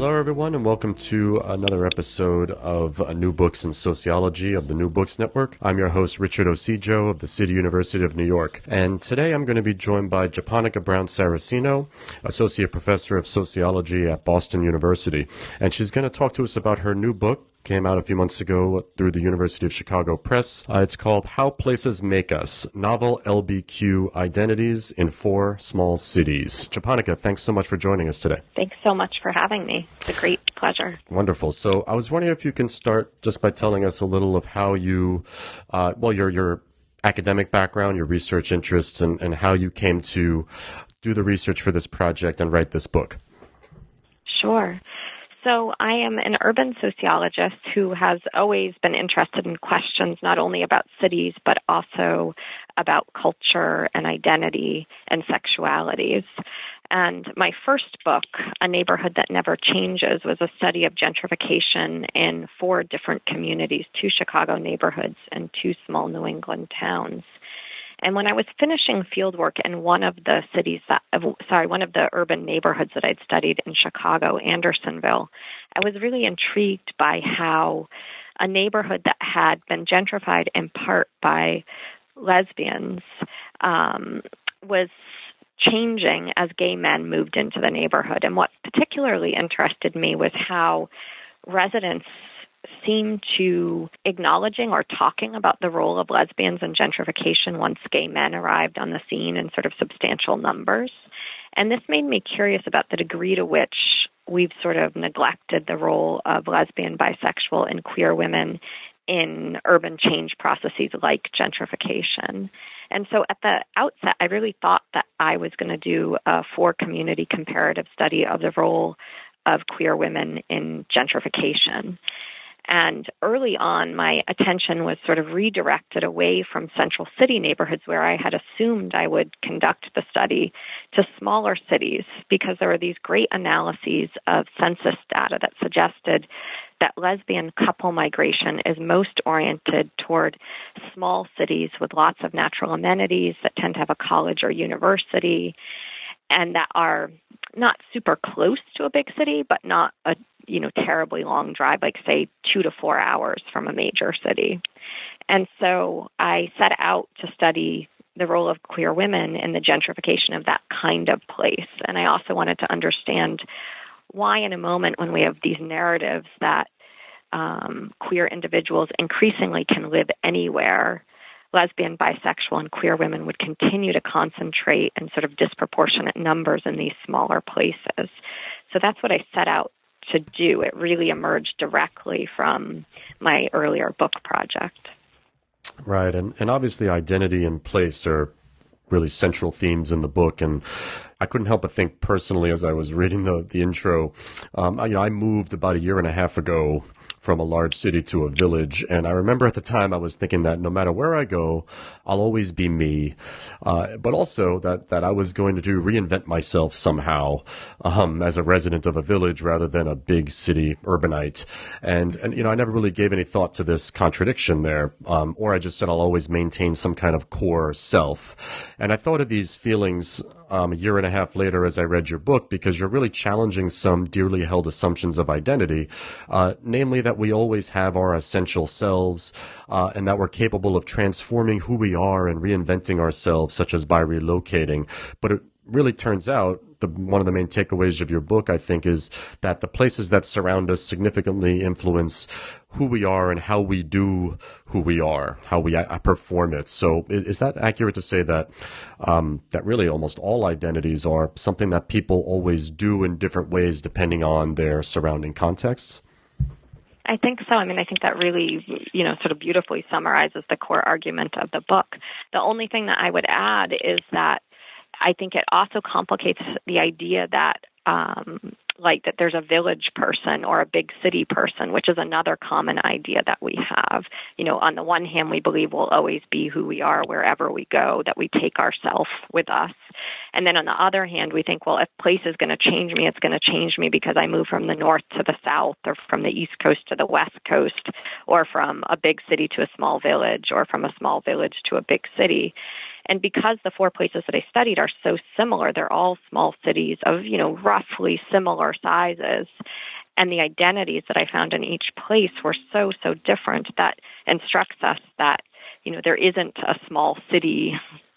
Hello, everyone, and welcome to another episode of New Books in Sociology of the New Books Network. I'm your host, Richard Ocejo of the City University of New York. And today I'm going to be joined by Japonica Brown Saracino, Associate Professor of Sociology at Boston University. And she's going to talk to us about her new book, came out a few months ago through the University of Chicago Press. Uh, it's called How Places Make Us Novel LBQ Identities in Four Small Cities. Japonica, thanks so much for joining us today. Thanks so much for having me. It's a great pleasure. Wonderful. So I was wondering if you can start just by telling us a little of how you, uh, well, your, your academic background, your research interests, and, and how you came to do the research for this project and write this book. Sure. So I am an urban sociologist who has always been interested in questions not only about cities, but also about culture and identity and sexualities. And my first book, A Neighborhood That Never Changes, was a study of gentrification in four different communities, two Chicago neighborhoods and two small New England towns. And when I was finishing fieldwork in one of the cities that, sorry, one of the urban neighborhoods that I'd studied in Chicago, Andersonville, I was really intrigued by how a neighborhood that had been gentrified in part by lesbians um, was changing as gay men moved into the neighborhood. And what particularly interested me was how residents seem to acknowledging or talking about the role of lesbians in gentrification once gay men arrived on the scene in sort of substantial numbers. And this made me curious about the degree to which we've sort of neglected the role of lesbian, bisexual, and queer women in urban change processes like gentrification. And so at the outset, I really thought that I was going to do a four community comparative study of the role of queer women in gentrification. And early on, my attention was sort of redirected away from central city neighborhoods where I had assumed I would conduct the study to smaller cities because there were these great analyses of census data that suggested that lesbian couple migration is most oriented toward small cities with lots of natural amenities that tend to have a college or university and that are not super close to a big city, but not a you know terribly long drive, like say two to four hours from a major city. And so I set out to study the role of queer women in the gentrification of that kind of place. And I also wanted to understand why, in a moment when we have these narratives that um, queer individuals increasingly can live anywhere, lesbian, bisexual, and queer women would continue to concentrate in sort of disproportionate numbers in these smaller places. So that's what I set out to do. It really emerged directly from my earlier book project. Right, and and obviously identity and place are really central themes in the book, and I couldn't help but think personally as I was reading the the intro. Um, you know, I moved about a year and a half ago from a large city to a village. And I remember at the time I was thinking that no matter where I go, I'll always be me. Uh, but also that, that I was going to do reinvent myself somehow, um, as a resident of a village rather than a big city urbanite. And, and, you know, I never really gave any thought to this contradiction there. Um, or I just said I'll always maintain some kind of core self. And I thought of these feelings um, a year and a half later as I read your book because you're really challenging some dearly held assumptions of identity, uh, namely that we always have our essential selves uh, and that we're capable of transforming who we are and reinventing ourselves, such as by relocating. But it really turns out the, one of the main takeaways of your book, I think, is that the places that surround us significantly influence who we are and how we do who we are, how we uh, perform it. So, is, is that accurate to say that um, that really almost all identities are something that people always do in different ways depending on their surrounding contexts? I think so. I mean, I think that really, you know, sort of beautifully summarizes the core argument of the book. The only thing that I would add is that I think it also complicates the idea that um, like that there's a village person or a big city person, which is another common idea that we have. You know, on the one hand, we believe we'll always be who we are wherever we go, that we take ourself with us. And then on the other hand, we think, well, if place is going to change me, it's going to change me because I move from the north to the south or from the east coast to the west coast or from a big city to a small village or from a small village to a big city. And because the four places that I studied are so similar, they're all small cities of, you know, roughly similar sizes. And the identities that I found in each place were so, so different that instructs us that, you know, there isn't a small city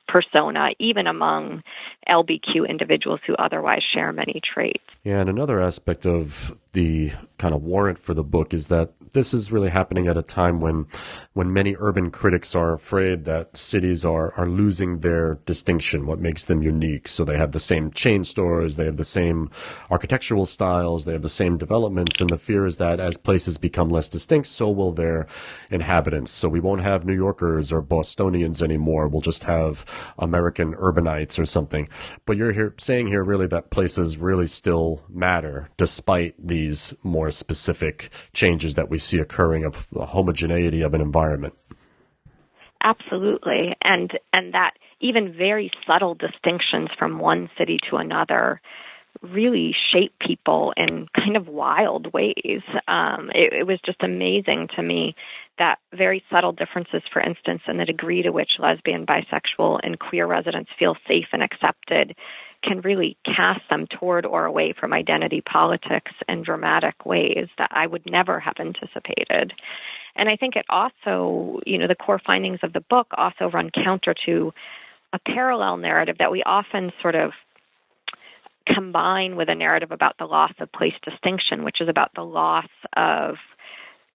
persona, even among LBQ individuals who otherwise share many traits. Yeah, and another aspect of the kind of warrant for the book is that this is really happening at a time when when many urban critics are afraid that cities are are losing their distinction, what makes them unique. So they have the same chain stores, they have the same architectural styles, they have the same developments, and the fear is that as places become less distinct, so will their inhabitants. So we won't have New Yorkers or Bostonians anymore. We'll just have American urbanites or something. But you're here saying here really that places really still matter despite these more specific changes that we see occurring of the homogeneity of an environment. Absolutely. And and that even very subtle distinctions from one city to another really shape people in kind of wild ways. Um, it, it was just amazing to me that very subtle differences, for instance, in the degree to which lesbian, bisexual, and queer residents feel safe and accepted can really cast them toward or away from identity politics in dramatic ways that I would never have anticipated. And I think it also, you know, the core findings of the book also run counter to a parallel narrative that we often sort of combine with a narrative about the loss of place distinction, which is about the loss of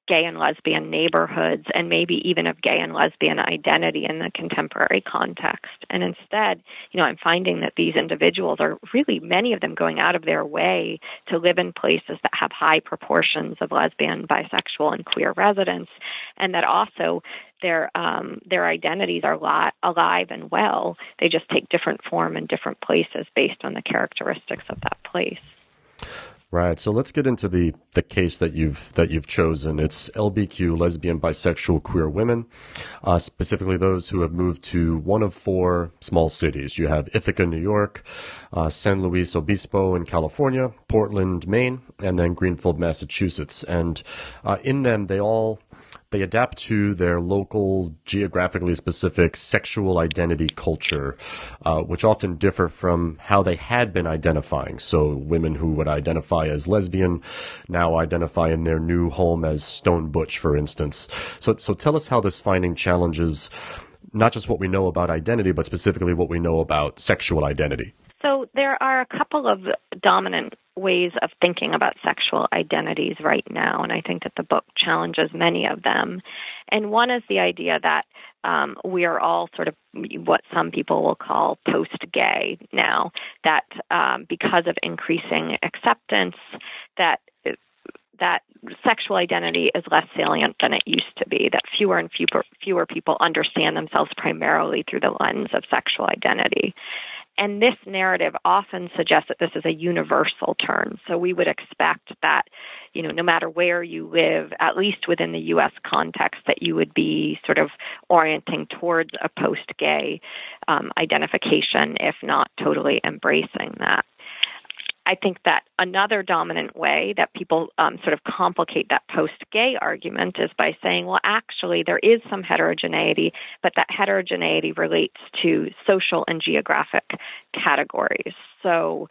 gay and lesbian neighborhoods and maybe even of gay and lesbian identity in the contemporary context. And instead, you know, I'm finding that these individuals are really many of them going out of their way to live in places that have high proportions of lesbian, bisexual, and queer residents, and that also their um, their identities are li- alive and well. They just take different form in different places based on the characteristics of that place. Right. So let's get into the the case that you've that you've chosen. It's LBQ, lesbian, bisexual, queer women, uh, specifically those who have moved to one of four small cities. You have Ithaca, New York, uh, San Luis Obispo in California, Portland, Maine, and then Greenfield, Massachusetts. And uh, in them, they all they adapt to their local, geographically specific sexual identity culture, uh, which often differ from how they had been identifying. So women who would identify as lesbian now identify in their new home as stone butch, for instance. So, so tell us how this finding challenges not just what we know about identity, but specifically what we know about sexual identity. So there are a couple of dominant ways of thinking about sexual identities right now, and I think that the book challenges many of them. And one is the idea that um, we are all sort of what some people will call post gay now, that um, because of increasing acceptance, that that sexual identity is less salient than it used to be, that fewer and fewer, fewer people understand themselves primarily through the lens of sexual identity. And this narrative often suggests that this is a universal term. So we would expect that, you know, no matter where you live, at least within the U.S. context, that you would be sort of orienting towards a post gay um, identification, if not totally embracing that. I think that another dominant way that people um, sort of complicate that post gay argument is by saying, well, actually, there is some heterogeneity, but that heterogeneity relates to social and geographic categories. So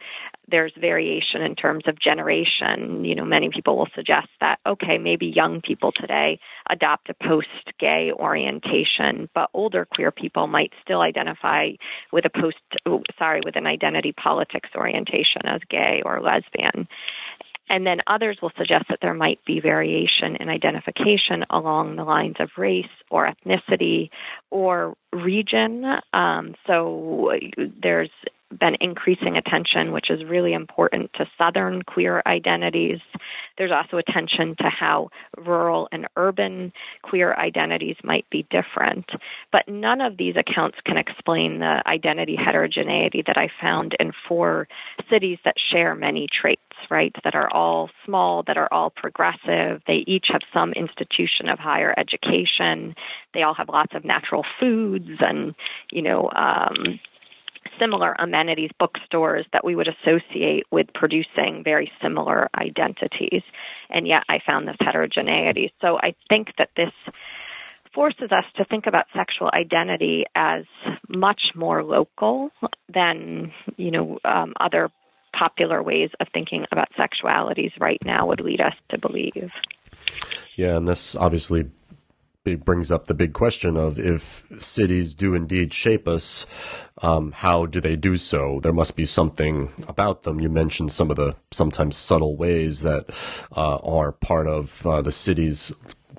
there's variation in terms of generation. You know, many people will suggest that, okay, maybe young people today adopt a post gay orientation, but older queer people might still identify with a post, sorry, with an identity politics orientation as gay or lesbian. And then others will suggest that there might be variation in identification along the lines of race or ethnicity or region. Um, so there's been increasing attention, which is really important to Southern queer identities. There's also attention to how rural and urban queer identities might be different. But none of these accounts can explain the identity heterogeneity that I found in four cities that share many traits, right? That are all small, that are all progressive. They each have some institution of higher education. They all have lots of natural foods and, you know, um, similar amenities, bookstores that we would associate with producing very similar identities. And yet I found this heterogeneity. So I think that this forces us to think about sexual identity as much more local than, you know, um, other popular ways of thinking about sexualities right now would lead us to believe. Yeah, and this obviously brings up the big question of if cities do indeed shape us, um, how do they do so? There must be something about them. You mentioned some of the sometimes subtle ways that uh, are part of uh, the city's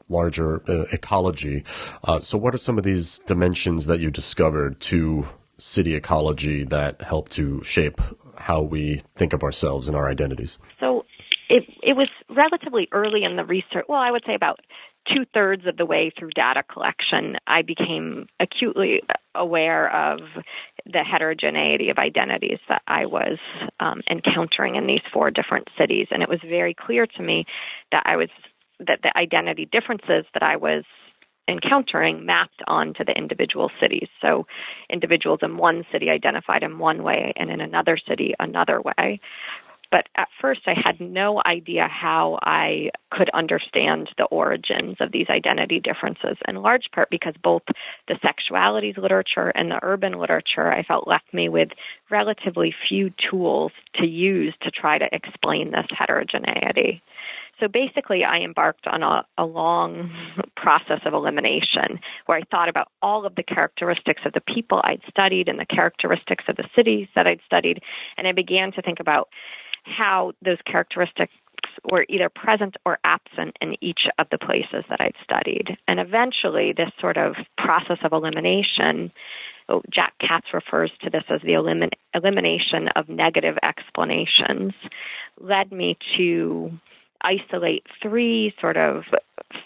larger uh, ecology. Uh, so, what are some of these dimensions that you discovered to city ecology that help to shape how we think of ourselves and our identities? So, it it was relatively early in the research. Well, I would say about two thirds of the way through data collection, I became acutely aware of the heterogeneity of identities that I was um, encountering in these four different cities, and it was very clear to me that I was that the identity differences that I was encountering mapped onto the individual cities. So individuals in one city identified in one way and in another city another way. But at first, I had no idea how I could understand the origins of these identity differences, in large part because both the sexualities literature and the urban literature I felt left me with relatively few tools to use to try to explain this heterogeneity. So basically, I embarked on a, a, long process of elimination where I thought about all of the characteristics of the people I'd studied and the characteristics of the cities that I'd studied. And I began to think about how those characteristics were either present or absent in each of the places that I'd studied. And eventually, this sort of process of elimination, oh, Jack Katz refers to this as the elimin- elimination of negative explanations, led me to isolate three sort of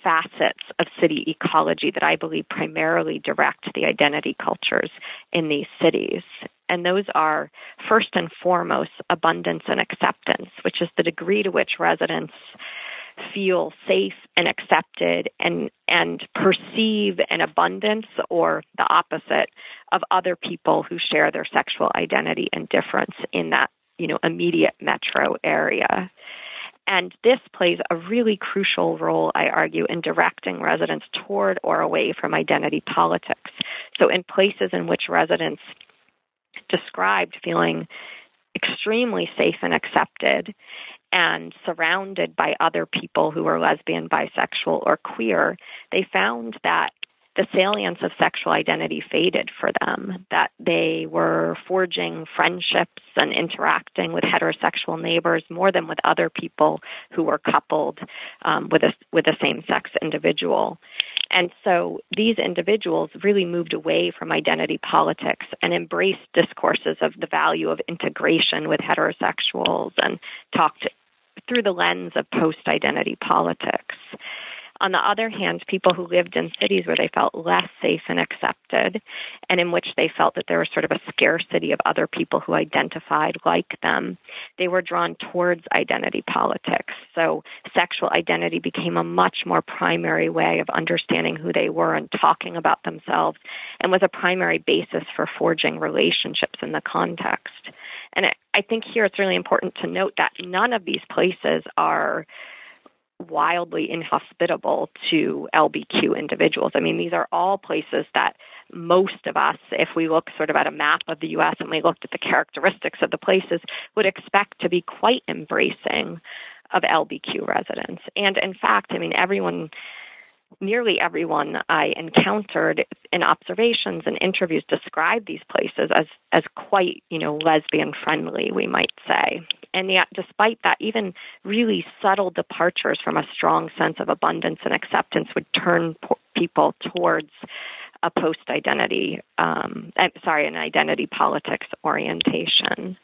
facets of city ecology that I believe primarily direct the identity cultures in these cities. And those are first and foremost abundance and acceptance, which is the degree to which residents feel safe and accepted and and perceive an abundance or the opposite of other people who share their sexual identity and difference in that you know immediate metro area and this plays a really crucial role, I argue, in directing residents toward or away from identity politics. So, in places in which residents described feeling extremely safe and accepted and surrounded by other people who were lesbian, bisexual, or queer, they found that the salience of sexual identity faded for them, that they were forging friendships and interacting with heterosexual neighbors more than with other people who were coupled um, with a with a same sex individual. And so these individuals really moved away from identity politics and embraced discourses of the value of integration with heterosexuals and talked through the lens of post identity politics. On the other hand, people who lived in cities where they felt less safe and accepted, and in which they felt that there was sort of a scarcity of other people who identified like them, they were drawn towards identity politics. So sexual identity became a much more primary way of understanding who they were and talking about themselves, and was a primary basis for forging relationships in the context. And I think here it's really important to note that none of these places are wildly inhospitable to LBQ individuals. I mean, these are all places that most of us, if we look sort of at a map of the US and we looked at the characteristics of the places, would expect to be quite embracing of LBQ residents. And in fact, I mean, everyone nearly everyone I encountered in observations and interviews described these places as as quite, you know, lesbian friendly, we might say. And yet, despite that, even really subtle departures from a strong sense of abundance and acceptance would turn po- people towards a post identity, um, sorry, an identity politics orientation.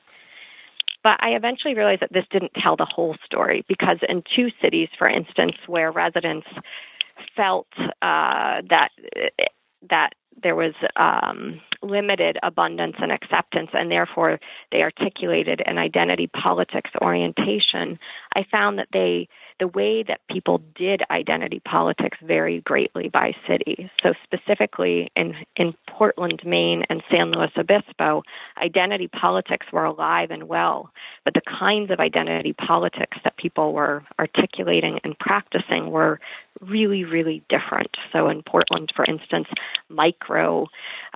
But I eventually realized that this didn't tell the whole story because in two cities, for instance, where residents felt uh, that that there was um, limited abundance and acceptance, and therefore they articulated an identity politics orientation. I found that they the way that people did identity politics varied greatly by city. So specifically in in Portland, Maine, and San Luis Obispo, identity politics were alive and well, but the kinds of identity politics that people were articulating and practicing were really, really different. So in Portland, for instance, micro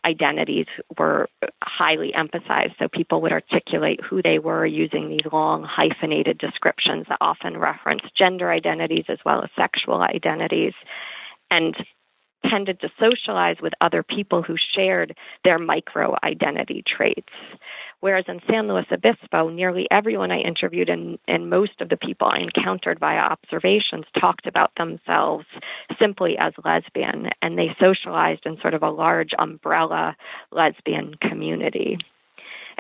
identities were highly emphasized. So people would articulate who they were using these long hyphenated descriptions that often reference gender identities as well as sexual identities. And tended to socialize with other people who shared their micro identity traits. Whereas in San Luis Obispo, nearly everyone I interviewed and, and most of the people I encountered via observations talked about themselves simply as lesbian, and they socialized in sort of a large umbrella lesbian community.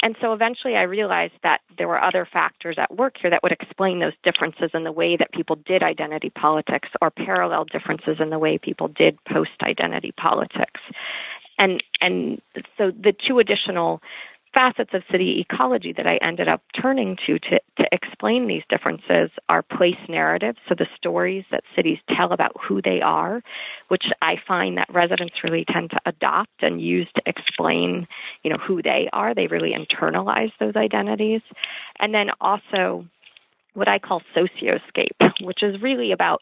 And so eventually I realized that there were other factors at work here that would explain those differences in the way that people did identity politics or parallel differences in the way people did post identity politics. And and so the two additional facets of city ecology that I ended up turning to, to to explain these differences are place narratives, so the stories that cities tell about who they are, which I find that residents really tend to adopt and use to explain, you know, who they are. They really internalize those identities. And then also what I call socioscape, which is really about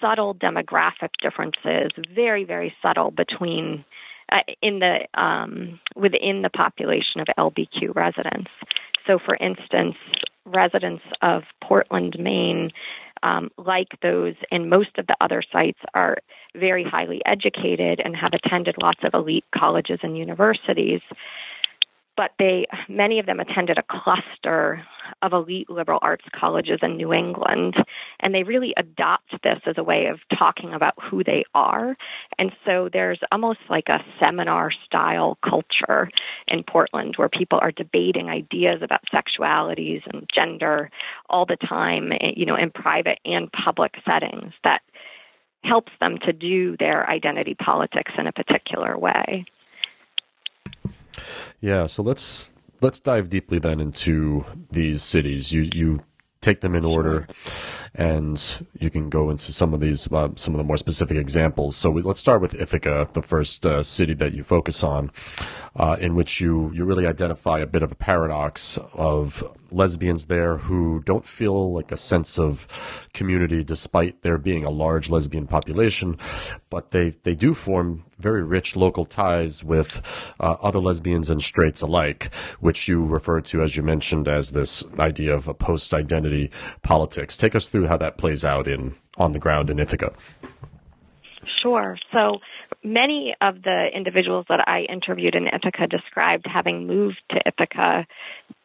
subtle demographic differences, very, very subtle between uh, in the um, within the population of LBQ residents. So, for instance, residents of Portland, Maine, um, like those in most of the other sites, are very highly educated and have attended lots of elite colleges and universities but they many of them attended a cluster of elite liberal arts colleges in New England and they really adopt this as a way of talking about who they are. And so there's almost like a seminar style culture in Portland where people are debating ideas about sexualities and gender all the time eh, you know in private and public settings that helps them to do their identity politics in a particular way yeah, so let's let's dive deeply then into these cities. You you take them in order, and you can go into some of these uh, some of the more specific examples. So we, let's start with Ithaca, the first uh, city that you focus on, uh, in which you you really identify a bit of a paradox of lesbians there who don't feel like a sense of community despite there being a large lesbian population, but they, they do form very rich local ties with uh, other lesbians and straights alike, which you refer to, as you mentioned, as this idea of a post identity politics. Take us through how that plays out in on the ground in Ithaca. Sure. So many of the individuals that I interviewed in Ithaca described having moved to Ithaca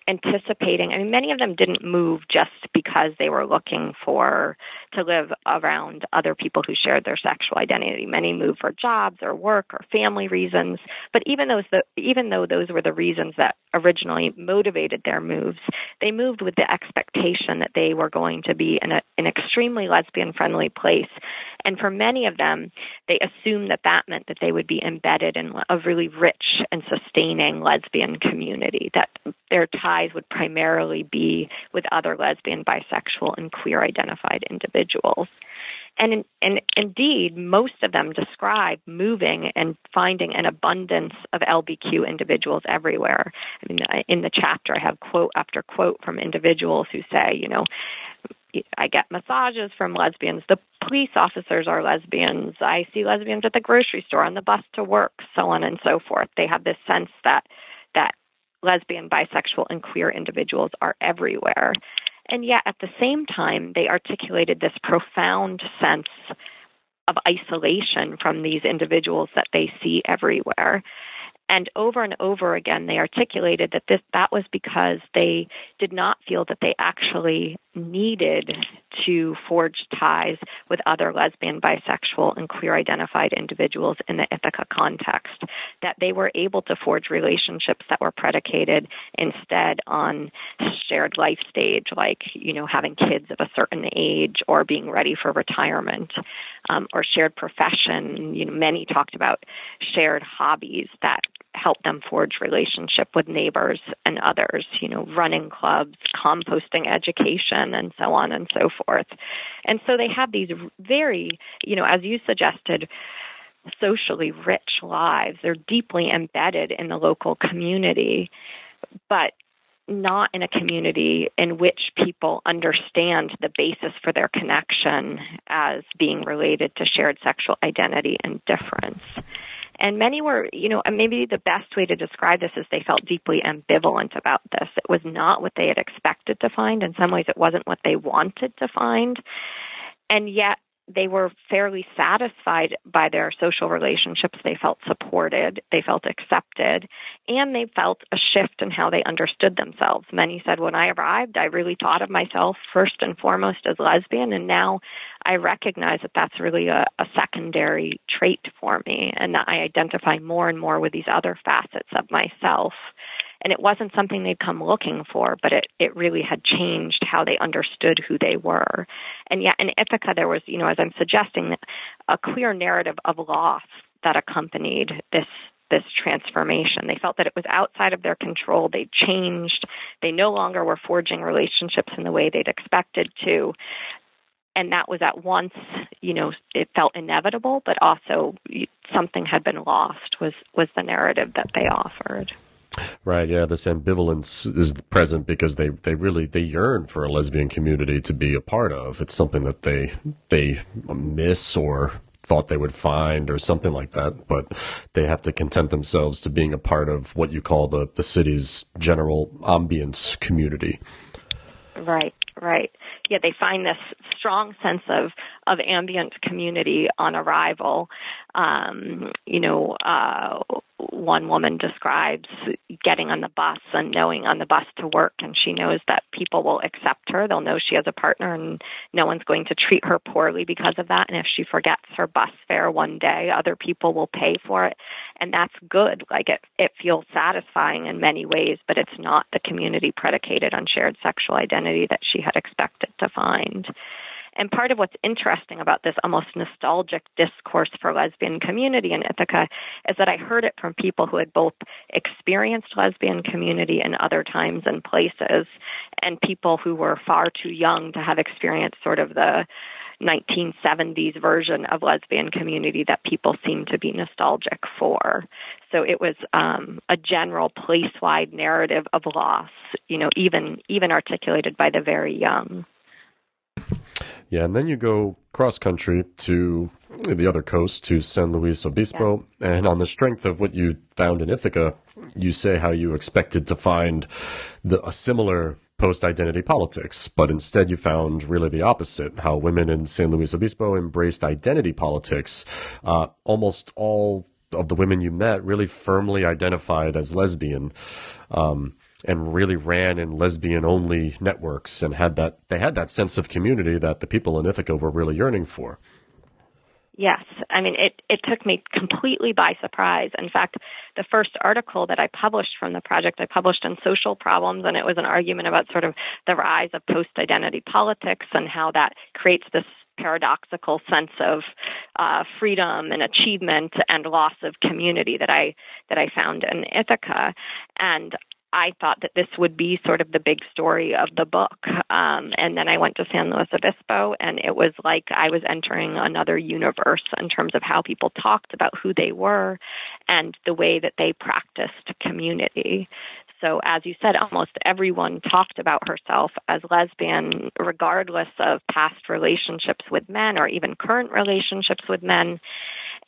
anticipating. I mean, many of them didn't move just because they were looking for to live around other people who shared their sexual identity. Many moved for jobs or work or family reasons. But even the, even though those were the reasons that originally motivated their moves, they moved with the expectation that they were going to be in a, an extremely lesbian-friendly place. And for many of them, they assumed that that meant that they would be embedded in a really rich and sustaining lesbian community. That their ties would primarily be with other lesbian, bisexual, and queer identified individuals. And, and indeed, most of them describe moving and finding an abundance of LBQ individuals everywhere. I mean, in the chapter, I have quote after quote from individuals who say, you know, I get massages from lesbians. The police officers are lesbians. I see lesbians at the grocery store, on the bus to work, so on and so forth. They have this sense that that lesbian, bisexual, and queer individuals are everywhere. And yet, at the same time, they articulated this profound sense of isolation from these individuals that they see everywhere. And over and over again, they articulated that this that was because they did not feel that they actually needed to forge ties with other lesbian, bisexual, and queer identified individuals in the Ithaca context. That they were able to forge relationships that were predicated instead on shared life stage, like, you know, having kids of a certain age or being ready for retirement. Um, or shared profession. You know, many talked about shared hobbies that help them forge relationship with neighbors and others. You know, running clubs, composting education, and so on and so forth. And so they have these very, you know, as you suggested, socially rich lives. They're deeply embedded in the local community, but not in a community in which people understand the basis for their connection as being related to shared sexual identity and difference. And many were, you know, maybe the best way to describe this is they felt deeply ambivalent about this. It was not what they had expected to find. In some ways, it wasn't what they wanted to find. And yet, they were fairly satisfied by their social relationships. They felt supported, they felt accepted, and they felt a shift in how they understood themselves. Many said, When I arrived, I really thought of myself first and foremost as lesbian, and now I recognize that that's really a, a secondary trait for me, and that I identify more and more with these other facets of myself and it wasn't something they'd come looking for, but it, it really had changed how they understood who they were. And yet in Ithaca, there was, you know, as I'm suggesting, a clear narrative of loss that accompanied this this transformation. They felt that it was outside of their control. They changed. They no longer were forging relationships in the way they'd expected to. And that was at once, you know, it felt inevitable, but also something had been lost. Was was the narrative that they offered. Right. Yeah. This ambivalence is present because they, they really, they yearn for a lesbian community to be a part of. It's something that they, they miss or thought they would find or something like that, but they have to content themselves to being a part of what you call the, the city's general ambience community. Right, right. Yeah, they find this strong sense of of ambient community on arrival. Um, you know, uh, one woman describes getting on the bus and knowing on the bus to work, and she knows that people will accept her. They'll know she has a partner, and no one's going to treat her poorly because of that. And if she forgets her bus fare one day, other people will pay for it, and that's good. Like it, it feels satisfying in many ways, but it's not the community predicated on shared sexual identity that she had expected to find. And part of what's interesting about this almost nostalgic discourse for lesbian community in Ithaca is that I heard it from people who had both experienced lesbian community in other times and places, and people who were far too young to have experienced sort of the 1970s version of lesbian community that people seem to be nostalgic for. So it was um, a general place-wide narrative of loss, you know, even even articulated by the very young. Yeah, and then you go cross country to the other coast to San Luis Obispo, yeah. and on the strength of what you found in Ithaca, you say how you expected to find the, a similar post identity politics, but instead you found really the opposite. How women in San Luis Obispo embraced identity politics. Uh, almost all of the women you met really firmly identified as lesbian. Um, and really ran in lesbian only networks and had that they had that sense of community that the people in Ithaca were really yearning for. Yes, I mean it it took me completely by surprise. In fact, the first article that I published from the project I published on social problems and it was an argument about sort of the rise of post identity politics and how that creates this paradoxical sense of uh, freedom and achievement and loss of community that I that I found in Ithaca, and I thought that this would be sort of the big story of the book. Um, and then I went to San Luis Obispo, and it was like I was entering another universe in terms of how people talked about who they were and the way that they practiced community. So, as you said, almost everyone talked about herself as lesbian, regardless of past relationships with men or even current relationships with men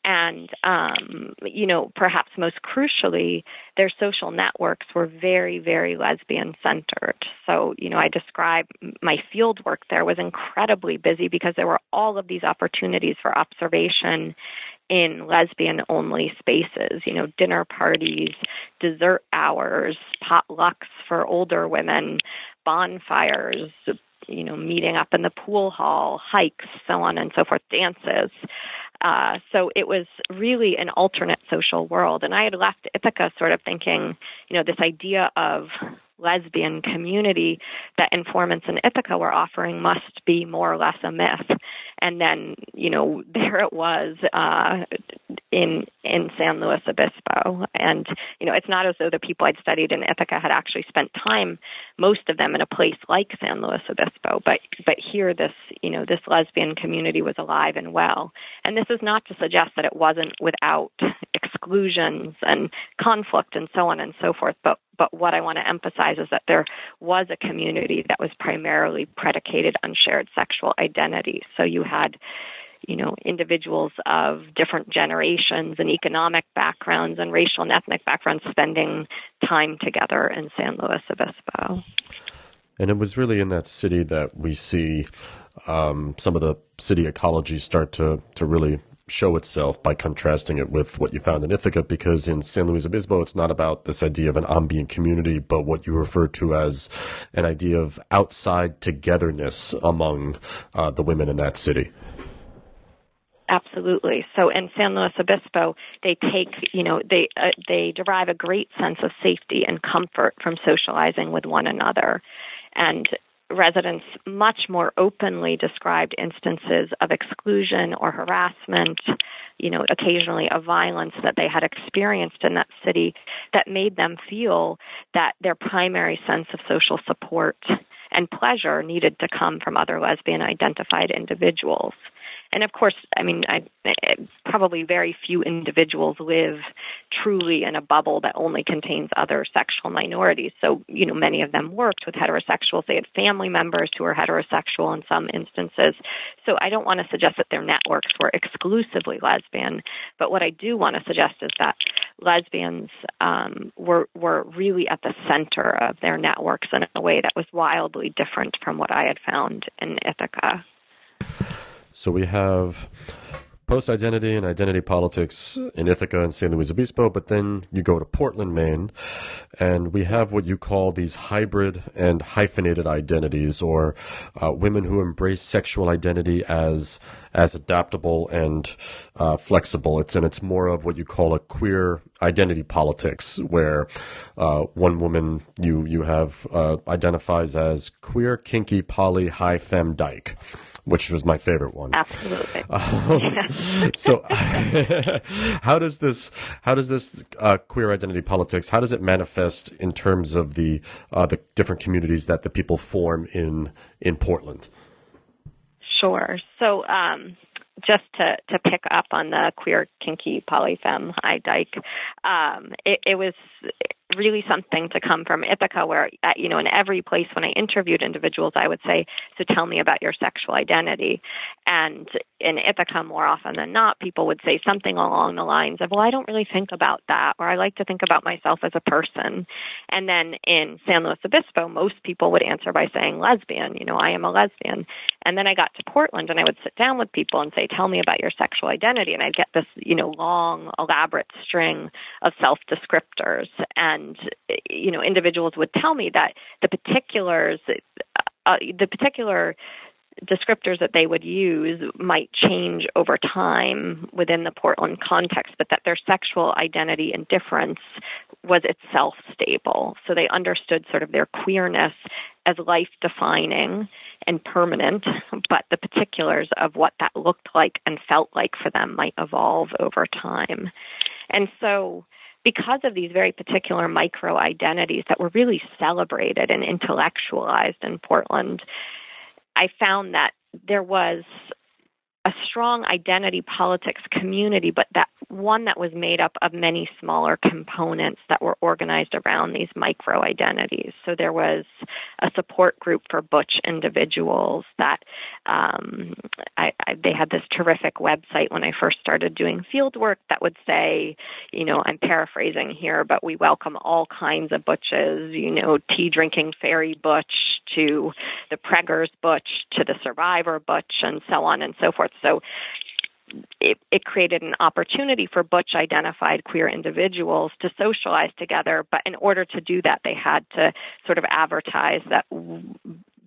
and um, you know perhaps most crucially their social networks were very very lesbian centered so you know i describe my field work there was incredibly busy because there were all of these opportunities for observation in lesbian only spaces you know dinner parties dessert hours potlucks for older women bonfires you know, meeting up in the pool hall, hikes, so on and so forth, dances. Uh, so it was really an alternate social world. And I had left Ithaca sort of thinking, you know, this idea of lesbian community that informants in Ithaca were offering must be more or less a myth. And then, you know, there it was uh, in in San Luis Obispo. And you know, it's not as though the people I'd studied in Ithaca had actually spent time, most of them, in a place like San Luis Obispo. But but here, this you know, this lesbian community was alive and well. And this is not to suggest that it wasn't without exclusions and conflict and so on and so forth. But but what I want to emphasize is that there was a community that was primarily predicated on shared sexual identity. So you had you know individuals of different generations and economic backgrounds and racial and ethnic backgrounds spending time together in San Luis Obispo. And it was really in that city that we see um, some of the city ecology start to to really show itself by contrasting it with what you found in Ithaca, because in San Luis Obispo, it's not about this idea of an ambient community, but what you refer to as an idea of outside togetherness among uh, the women in that city. Absolutely. So in San Luis Obispo, they take, you know, they uh, they derive a great sense of safety and comfort from socializing with one another. And residents much more openly described instances of exclusion or harassment, you know, occasionally of violence that they had experienced in that city that made them feel that their primary sense of social support and pleasure needed to come from other lesbian identified individuals and of course, I mean, I, probably very few individuals live truly in a bubble that only contains other sexual minorities. So, you know, many of them worked with heterosexuals. They had family members who were heterosexual in some instances. So, I don't want to suggest that their networks were exclusively lesbian, but what I do want to suggest is that lesbians um, were were really at the center of their networks in a way that was wildly different from what I had found in Ithaca. So we have post identity and identity politics in Ithaca and San Luis Obispo, but then you go to Portland, Maine, and we have what you call these hybrid and hyphenated identities, or uh, women who embrace sexual identity as as adaptable and uh, flexible. It's and it's more of what you call a queer identity politics, where uh, one woman you you have uh, identifies as queer, kinky, poly, high femme dyke which was my favorite one. Absolutely. Um, so, how does this how does this uh, queer identity politics how does it manifest in terms of the uh, the different communities that the people form in in Portland? Sure. So. Um, just to, to pick up on the queer kinky polyfem high dyke, um, it, it was really something to come from Ithaca, where uh, you know in every place when I interviewed individuals, I would say, "So tell me about your sexual identity." And in Ithaca, more often than not, people would say something along the lines of, "Well, I don't really think about that," or "I like to think about myself as a person." And then in San Luis Obispo, most people would answer by saying lesbian. You know, I am a lesbian. And then I got to Portland, and I would sit down with people and say, "Tell me about your sexual identity," and I'd get this, you know, long, elaborate string of self descriptors and and you know individuals would tell me that the particulars uh, the particular descriptors that they would use might change over time within the Portland context, but that their sexual identity and difference was itself stable. So they understood sort of their queerness as life defining and permanent, but the particulars of what that looked like and felt like for them might evolve over time. And so because of these very particular micro identities that were really celebrated and intellectualized in Portland, I found that there was a strong identity politics community, but that one that was made up of many smaller components that were organized around these micro identities. So there was a support group for butch individuals that um, I, I, they had this terrific website when I first started doing field work that would say, you know, I'm paraphrasing here, but we welcome all kinds of butches, you know, tea drinking fairy butch to the preggers butch to the survivor butch and so on and so forth. So it, it, created an opportunity for butch identified queer individuals to socialize together. But in order to do that, they had to sort of advertise that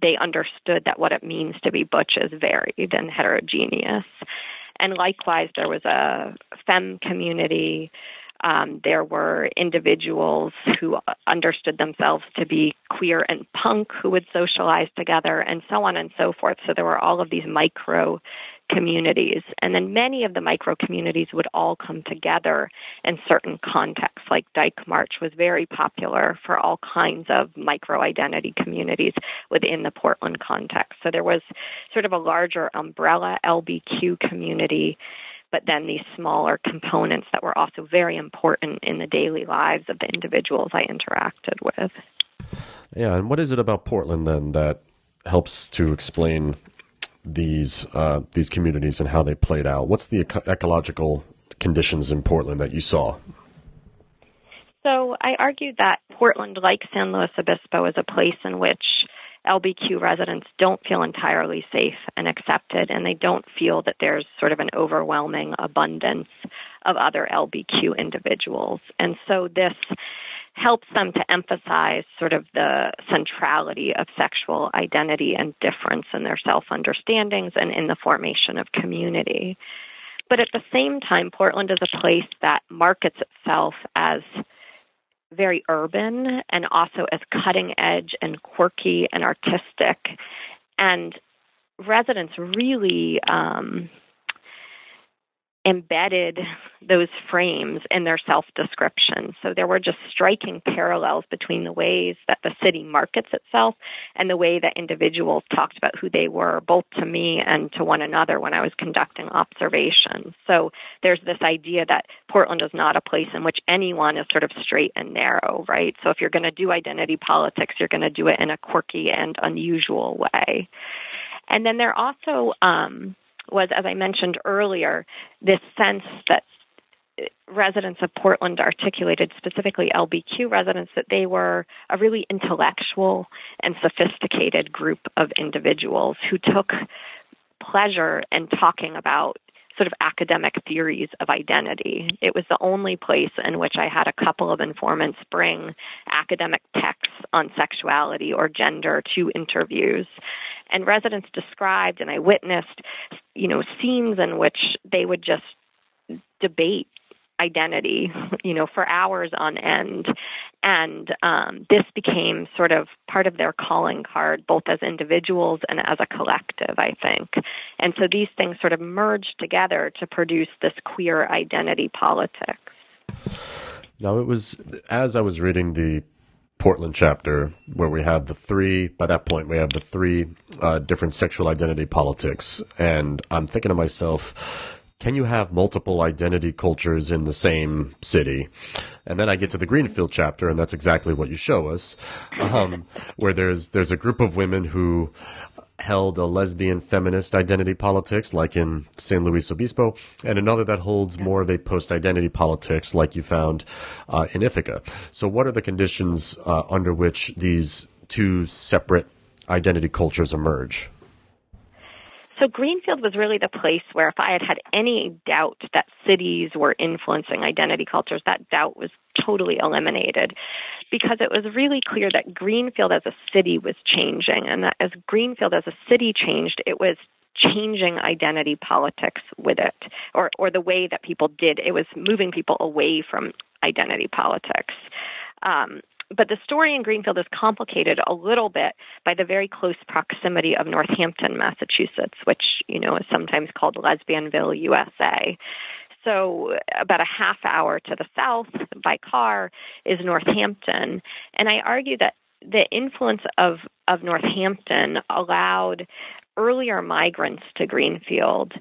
they understood that what it means to be butch is varied and heterogeneous. And likewise, there was a femme community. Um, there were individuals who understood themselves to be queer and punk who would socialize together, and so on and so forth. So there were all of these micro communities. And then many of the micro communities would all come together in certain contexts, like Dyke March was very popular for all kinds of micro identity communities within the Portland context. So there was sort of a larger umbrella LBQ community. But then these smaller components that were also very important in the daily lives of the individuals I interacted with. Yeah, and what is it about Portland then that helps to explain these uh, these communities and how they played out. What's the eco- ecological conditions in Portland that you saw? So I argued that Portland, like San Luis Obispo, is a place in which LBQ residents don't feel entirely safe and accepted, and they don't feel that there's sort of an overwhelming abundance of other LBQ individuals. And so this helps them to emphasize sort of the centrality of sexual identity and difference in their self understandings and in the formation of community. But at the same time, Portland is a place that markets itself as very urban and also as cutting edge and quirky and artistic. And residents really um, embedded those frames in their self description. So there were just striking parallels between the ways that the city markets itself and the way that individuals talked about who they were, both to me and to one another when I was conducting observations. So there's this idea that Portland is not a place in which anyone is sort of straight and narrow, right? So if you're going to do identity politics, you're going to do it in a quirky and unusual way. And then there also, um, was, as I mentioned earlier, this sense that residents of Portland articulated, specifically LBQ residents, that they were a really intellectual and sophisticated group of individuals who took pleasure in talking about sort of academic theories of identity. It was the only place in which I had a couple of informants bring academic texts on sexuality or gender to interviews. And residents described, and I witnessed, you know, scenes in which they would just debate identity, you know, for hours on end. And um, this became sort of part of their calling card, both as individuals and as a collective, I think. And so these things sort of merged together to produce this queer identity politics. Now, it was as I was reading the Portland chapter where we have the three, by that point, we have the three uh, different sexual identity politics. And I'm thinking to myself, can you have multiple identity cultures in the same city? And then I get to the Greenfield chapter, and that's exactly what you show us, um, where there's there's a group of women who held a lesbian feminist identity politics, like in San Luis Obispo, and another that holds more of a post identity politics, like you found uh, in Ithaca. So, what are the conditions uh, under which these two separate identity cultures emerge? So Greenfield was really the place where if I had had any doubt that cities were influencing identity cultures, that doubt was totally eliminated because it was really clear that Greenfield as a city was changing. And that as Greenfield as a city changed, it was changing identity politics with it or or the way that people did. It was moving people away from identity politics. Um, but the story in Greenfield is complicated a little bit by the very close proximity of Northampton, Massachusetts, which, you know, is sometimes called Lesbianville, USA. So, about a half hour to the south by car is Northampton. And I argue that the influence of, of Northampton allowed earlier migrants to Greenfield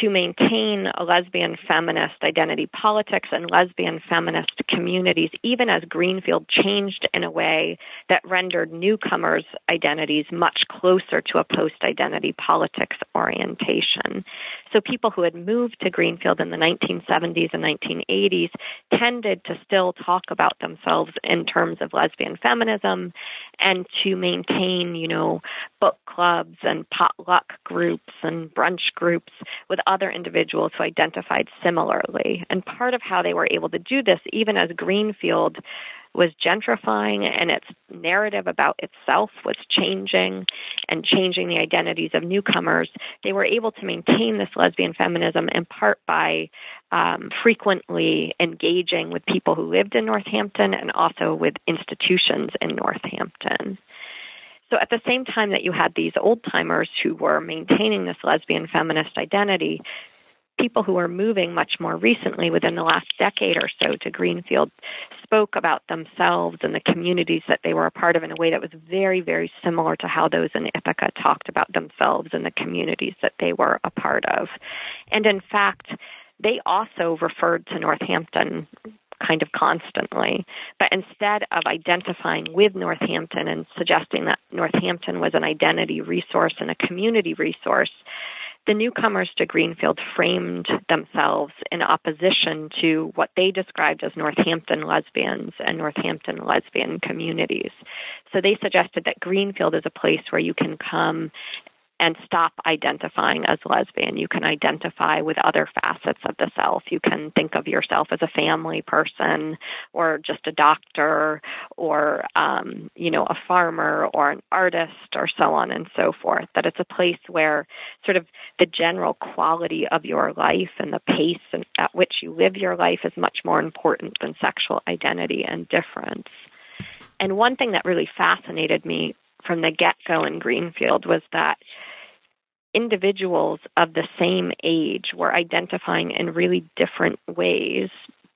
to maintain a lesbian feminist identity politics and lesbian feminist communities, even as Greenfield changed in a way that rendered newcomers' identities much closer to a post identity politics orientation. So people who had moved to Greenfield in the 1970s and 1980s tended to still talk about themselves in terms of lesbian feminism and to maintain, you know, book clubs and potluck groups and brunch groups with other individuals who identified similarly. And part of how they were able to do this, even as Greenfield was gentrifying and its narrative about itself was changing and changing the identities of newcomers, they were able to maintain this lesbian feminism in part by um, frequently engaging with people who lived in Northampton and also with institutions in Northampton. So at the same time that you had these old timers who were maintaining this lesbian feminist identity, people who were moving much more recently within the last decade or so to Greenfield spoke about themselves and the communities that they were a part of in a way that was very, very similar to how those in Ithaca talked about themselves and the communities that they were a part of. And in fact, they also referred to Northampton kind of constantly. But instead of identifying with Northampton and suggesting that Northampton was an identity resource and a community resource, the newcomers to Greenfield framed themselves in opposition to what they described as Northampton lesbians and Northampton lesbian communities. So they suggested that Greenfield is a place where you can come and stop identifying as lesbian. You can identify with other facets of the self. You can think of yourself as a family person or just a doctor or, um, you know, a farmer or an artist or so on and so forth. That it's a place where sort of the general quality of your life and the pace at which you live your life is much more important than sexual identity and difference. And one thing that really fascinated me from the get go in Greenfield was that individuals of the same age were identifying in really different ways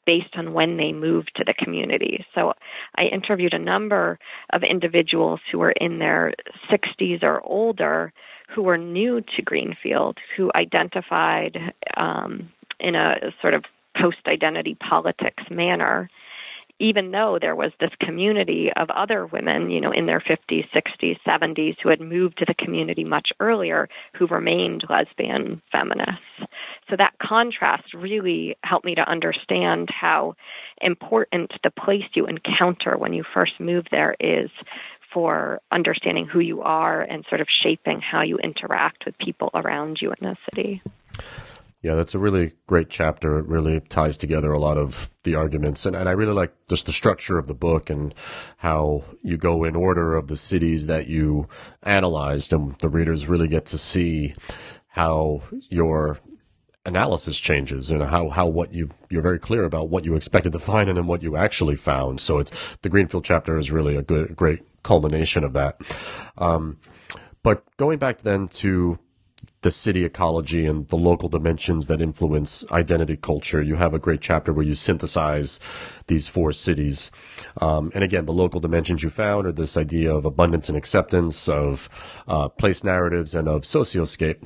based on when they moved to the community. So I interviewed a number of individuals who were in their 60s or older who were new to Greenfield, who identified um, in a sort of post identity politics manner even though there was this community of other women, you know, in their 50s, 60s, 70s who had moved to the community much earlier who remained lesbian feminists. So that contrast really helped me to understand how important the place you encounter when you first move there is for understanding who you are and sort of shaping how you interact with people around you in the city. Yeah, that's a really great chapter. It really ties together a lot of the arguments. And, and I really like just the structure of the book and how you go in order of the cities that you analyzed. And the readers really get to see how your analysis changes and how, how what you, you're very clear about what you expected to find and then what you actually found. So it's the Greenfield chapter is really a good, great culmination of that. Um, but going back then to the city ecology and the local dimensions that influence identity culture. You have a great chapter where you synthesize these four cities. Um, and again, the local dimensions you found are this idea of abundance and acceptance, of uh, place narratives, and of socioscape.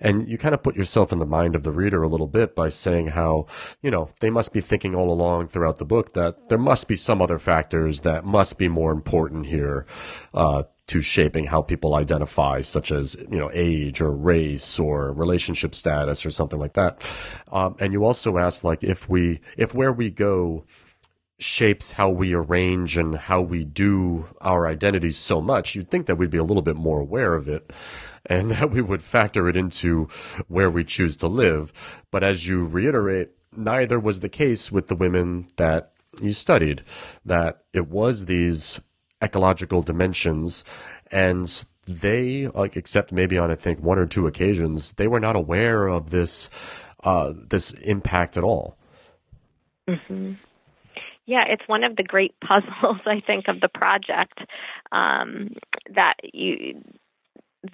And you kind of put yourself in the mind of the reader a little bit by saying how, you know, they must be thinking all along throughout the book that there must be some other factors that must be more important here uh, to shaping how people identify, such as you know age or race or relationship status or something like that. Um, and you also asked like if we if where we go shapes how we arrange and how we do our identities so much, you'd think that we'd be a little bit more aware of it and that we would factor it into where we choose to live. But as you reiterate, neither was the case with the women that you studied, that it was these ecological dimensions and they like except maybe on I think one or two occasions they were not aware of this uh, this impact at all. Mm-hmm. Yeah, it's one of the great puzzles I think of the project um, that you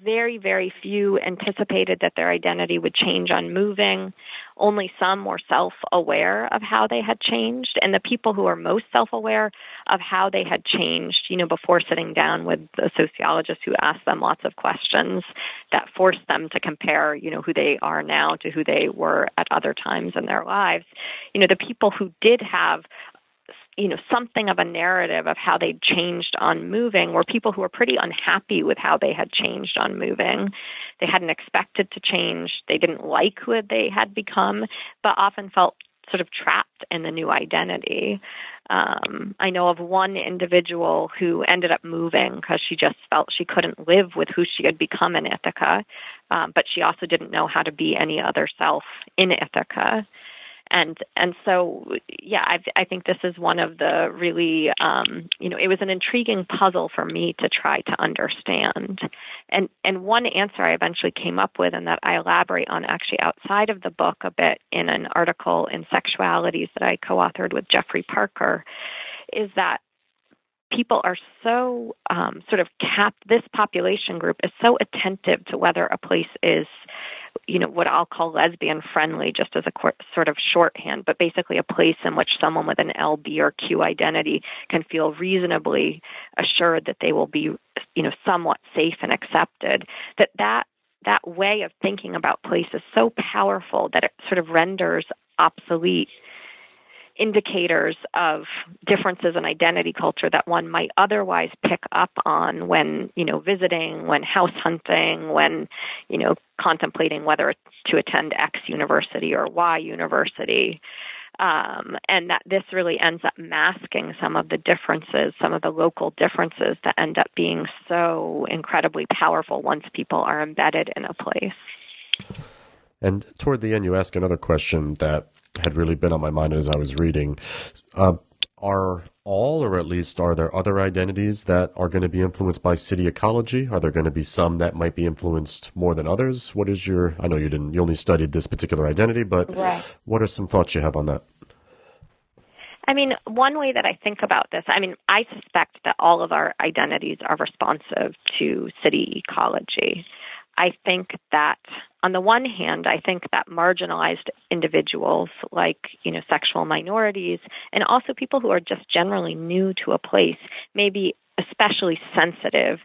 very, very few anticipated that their identity would change on moving. Only some were self aware of how they had changed. And the people who are most self aware of how they had changed, you know, before sitting down with a sociologist who asked them lots of questions that forced them to compare, you know, who they are now to who they were at other times in their lives. You know, the people who did have you know something of a narrative of how they'd changed on moving were people who were pretty unhappy with how they had changed on moving they hadn't expected to change they didn't like who they had become but often felt sort of trapped in the new identity um, I know of one individual who ended up moving because she just felt she couldn't live with who she had become in Ithaca, um, but she also didn't know how to be any other self in Ithaca. And and so yeah I, I think this is one of the really um, you know it was an intriguing puzzle for me to try to understand. And and one answer I eventually came up with and that I elaborate on actually outside of the book a bit in an article in Sexualities that I co-authored with Jeffrey Parker is that people are so um, sort of capped. This population group is so attentive to whether a place is you know what I'll call lesbian friendly, just as a sort of shorthand, but basically a place in which someone with an L, B, or Q identity can feel reasonably assured that they will be, you know, somewhat safe and accepted. That that that way of thinking about place is so powerful that it sort of renders obsolete indicators of differences in identity culture that one might otherwise pick up on when you know visiting when house hunting when you know contemplating whether to attend x university or y university um, and that this really ends up masking some of the differences, some of the local differences that end up being so incredibly powerful once people are embedded in a place. And toward the end, you ask another question that had really been on my mind as I was reading. Uh, are all, or at least are there other identities that are going to be influenced by city ecology? Are there going to be some that might be influenced more than others? What is your, I know you didn't, you only studied this particular identity, but right. what are some thoughts you have on that? I mean, one way that I think about this, I mean, I suspect that all of our identities are responsive to city ecology. I think that on the one hand, I think that marginalized individuals like, you know, sexual minorities and also people who are just generally new to a place may be especially sensitive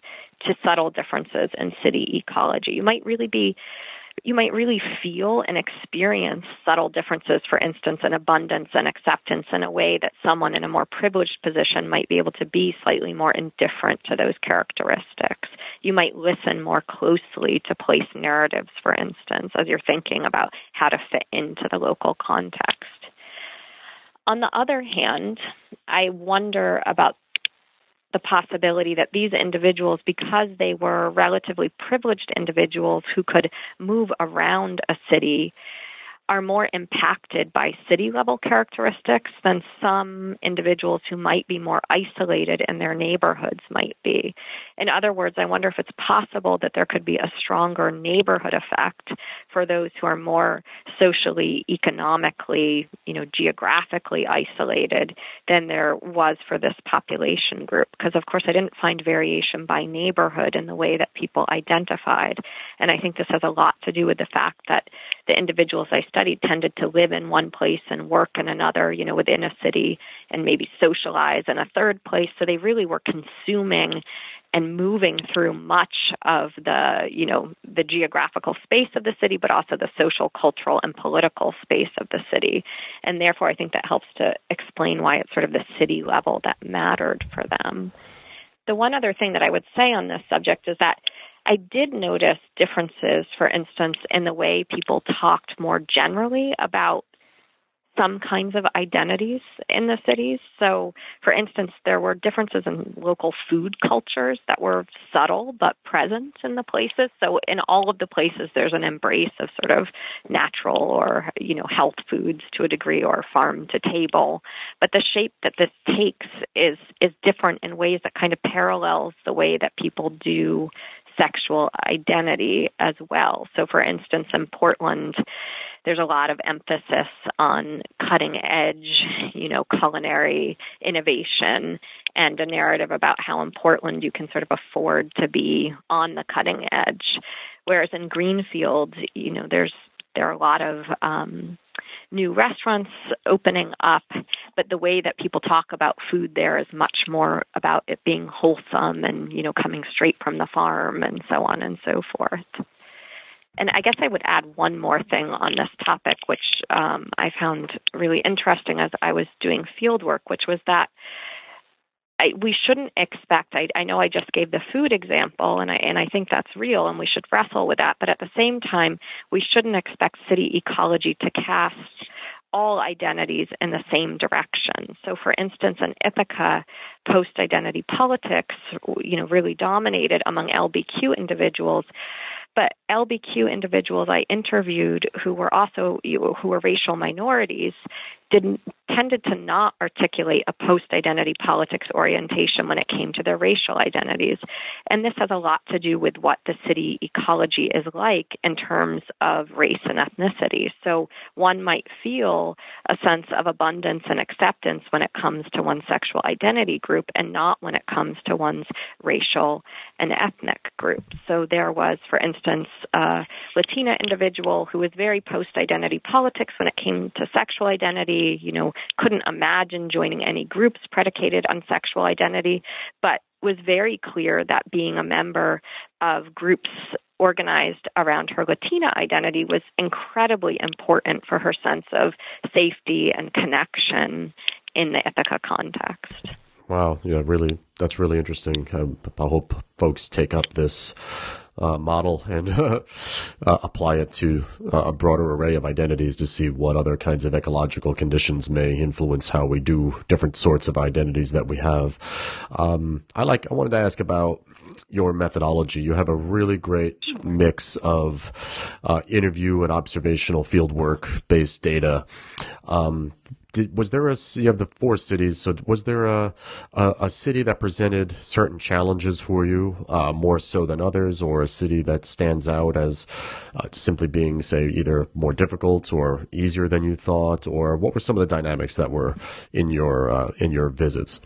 to subtle differences in city ecology. You might really be you might really feel and experience subtle differences, for instance, in abundance and acceptance in a way that someone in a more privileged position might be able to be slightly more indifferent to those characteristics. You might listen more closely to place narratives, for instance, as you're thinking about how to fit into the local context. On the other hand, I wonder about the possibility that these individuals, because they were relatively privileged individuals who could move around a city, are more impacted by city level characteristics than some individuals who might be more isolated in their neighborhoods might be. In other words, I wonder if it's possible that there could be a stronger neighborhood effect for those who are more socially, economically, you know, geographically isolated than there was for this population group. Because, of course, I didn't find variation by neighborhood in the way that people identified. And I think this has a lot to do with the fact that the individuals I studied tended to live in one place and work in another, you know, within a city and maybe socialize in a third place. So they really were consuming and moving through much of the you know the geographical space of the city but also the social cultural and political space of the city and therefore i think that helps to explain why it's sort of the city level that mattered for them the one other thing that i would say on this subject is that I did notice differences, for instance, in the way people talked more generally about some kinds of identities in the cities. So, for instance, there were differences in local food cultures that were subtle but present in the places. So, in all of the places, there's an embrace of sort of natural or, you know, health foods to a degree or farm to table. But the shape that this takes is, is different in ways that kind of parallels the way that people do sexual identity as well. So, for instance, in Portland, there's a lot of emphasis on cutting edge, you know, culinary innovation and a narrative about how in Portland you can sort of afford to be on the cutting edge. Whereas in Greenfield, you know, there's there are a lot of um, new restaurants opening up, but the way that people talk about food there is much more about it being wholesome and you know coming straight from the farm and so on and so forth. And I guess I would add one more thing on this topic, which um, I found really interesting as I was doing field work, which was that I, we shouldn't expect. I, I know I just gave the food example, and I and I think that's real, and we should wrestle with that. But at the same time, we shouldn't expect city ecology to cast all identities in the same direction. So, for instance, in Ithaca, post-identity politics, you know, really dominated among LBQ individuals But LBQ individuals I interviewed who were also who were racial minorities didn't tended to not articulate a post identity politics orientation when it came to their racial identities. And this has a lot to do with what the city ecology is like in terms of race and ethnicity. So one might feel a sense of abundance and acceptance when it comes to one's sexual identity group and not when it comes to one's racial and ethnic group. So there was, for instance, a Latina individual who was very post identity politics when it came to sexual identity you know, couldn't imagine joining any groups predicated on sexual identity, but was very clear that being a member of groups organized around her Latina identity was incredibly important for her sense of safety and connection in the Ithaca context. Wow, yeah, really, that's really interesting. I, I hope folks take up this uh, model and uh, apply it to a broader array of identities to see what other kinds of ecological conditions may influence how we do different sorts of identities that we have. Um, I like. I wanted to ask about your methodology. You have a really great mix of uh, interview and observational fieldwork based data. Um, did, was there a you have the four cities so was there a a, a city that presented certain challenges for you uh, more so than others or a city that stands out as uh, simply being say either more difficult or easier than you thought or what were some of the dynamics that were in your uh, in your visits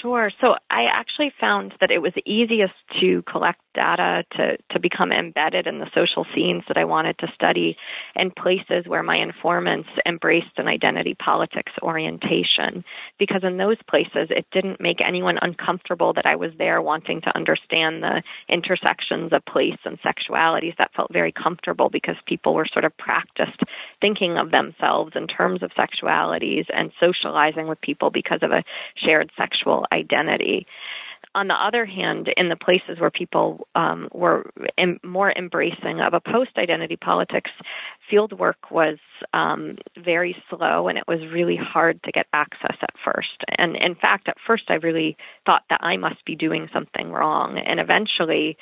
Sure. So I actually found that it was easiest to collect data to, to become embedded in the social scenes that I wanted to study in places where my informants embraced an identity politics orientation. Because in those places, it didn't make anyone uncomfortable that I was there wanting to understand the intersections of place and sexualities. That felt very comfortable because people were sort of practiced thinking of themselves in terms of sexualities and socializing with people because of a shared sexual identity. On the other hand, in the places where people um, were em- more embracing of a post identity politics, field work was um, very slow and it was really hard to get access at first. And in fact, at first, I really thought that I must be doing something wrong. And eventually,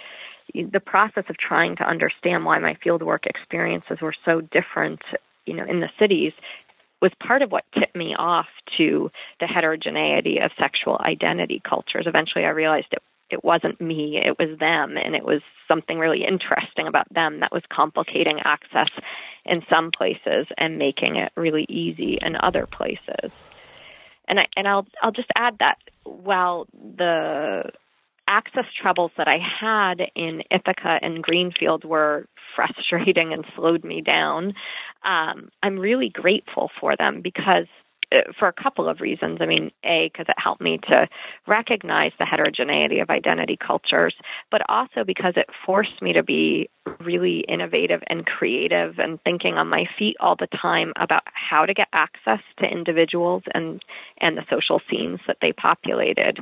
the process of trying to understand why my fieldwork experiences were so different you know in the cities was part of what tipped me off to the heterogeneity of sexual identity cultures. Eventually, I realized it it wasn't me, it was them, and it was something really interesting about them that was complicating access in some places and making it really easy in other places. And I and I'll I'll just add that while the access troubles that I had in Ithaca and Greenfield were frustrating and slowed me down, um, I'm really grateful for them because uh, for a couple of reasons. I mean, A, because it helped me to recognize the heterogeneity of identity cultures, but also because it forced me to be really innovative and creative and thinking on my feet all the time about how to get access to individuals and, and the social scenes that they populated.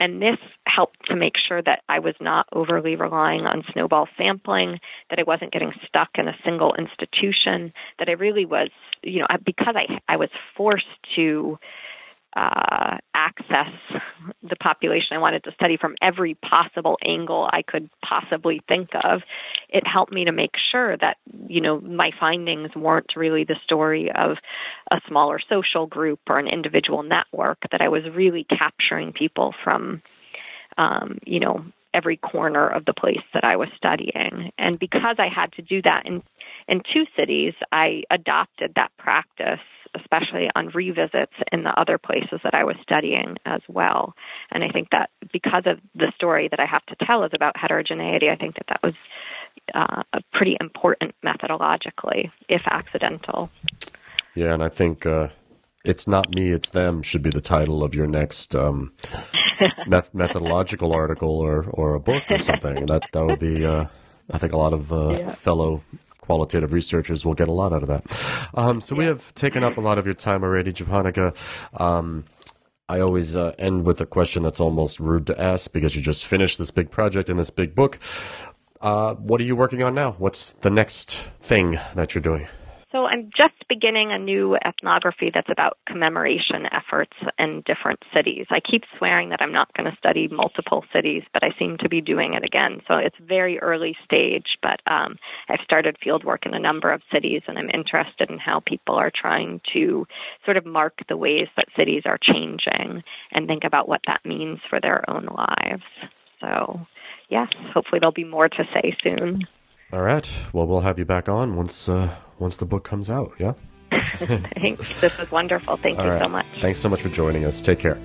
And this helped to make sure that I was not overly relying on snowball sampling, that I wasn't getting stuck in a single institution, that I really was, you know, because I, I was forced to uh, access the population I wanted to study from every possible angle I could possibly think of, it helped me to make sure that, you know, my findings weren't really the story of a smaller social group or an individual network, that I was really capturing people from, um, you know, every corner of the place that I was studying. And because I had to do that in in two cities, I adopted that practice especially on revisits in the other places that I was studying as well. And I think that because of the story that I have to tell is about heterogeneity, I think that that was uh, pretty important methodologically, if accidental. Yeah, and I think uh, it's not me, it's them should be the title of your next um, met- methodological article or, or a book or something. And that that would be, uh, I think, a lot of uh, yeah. fellow qualitative researchers will get a lot out of that. Um, so we have taken up a lot of your time already, Japonica. Um, I always uh, end with a question that's almost rude to ask because you just finished this big project and this big book. Uh, what are you working on now? What's the next thing that you're doing? So I'm just beginning a new ethnography that's about commemoration efforts in different cities. I keep swearing that I'm not going to study multiple cities, but I seem to be doing it again. So it's very early stage, but um, I've started field work in a number of cities, and I'm interested in how people are trying to sort of mark the ways that cities are changing and think about what that means for their own lives. So, yes, hopefully there'll be more to say soon. All right. Well, we'll have you back on once uh, once the book comes out. Yeah. Thanks. This was wonderful. Thank All you right. so much. Thanks so much for joining us. Take care.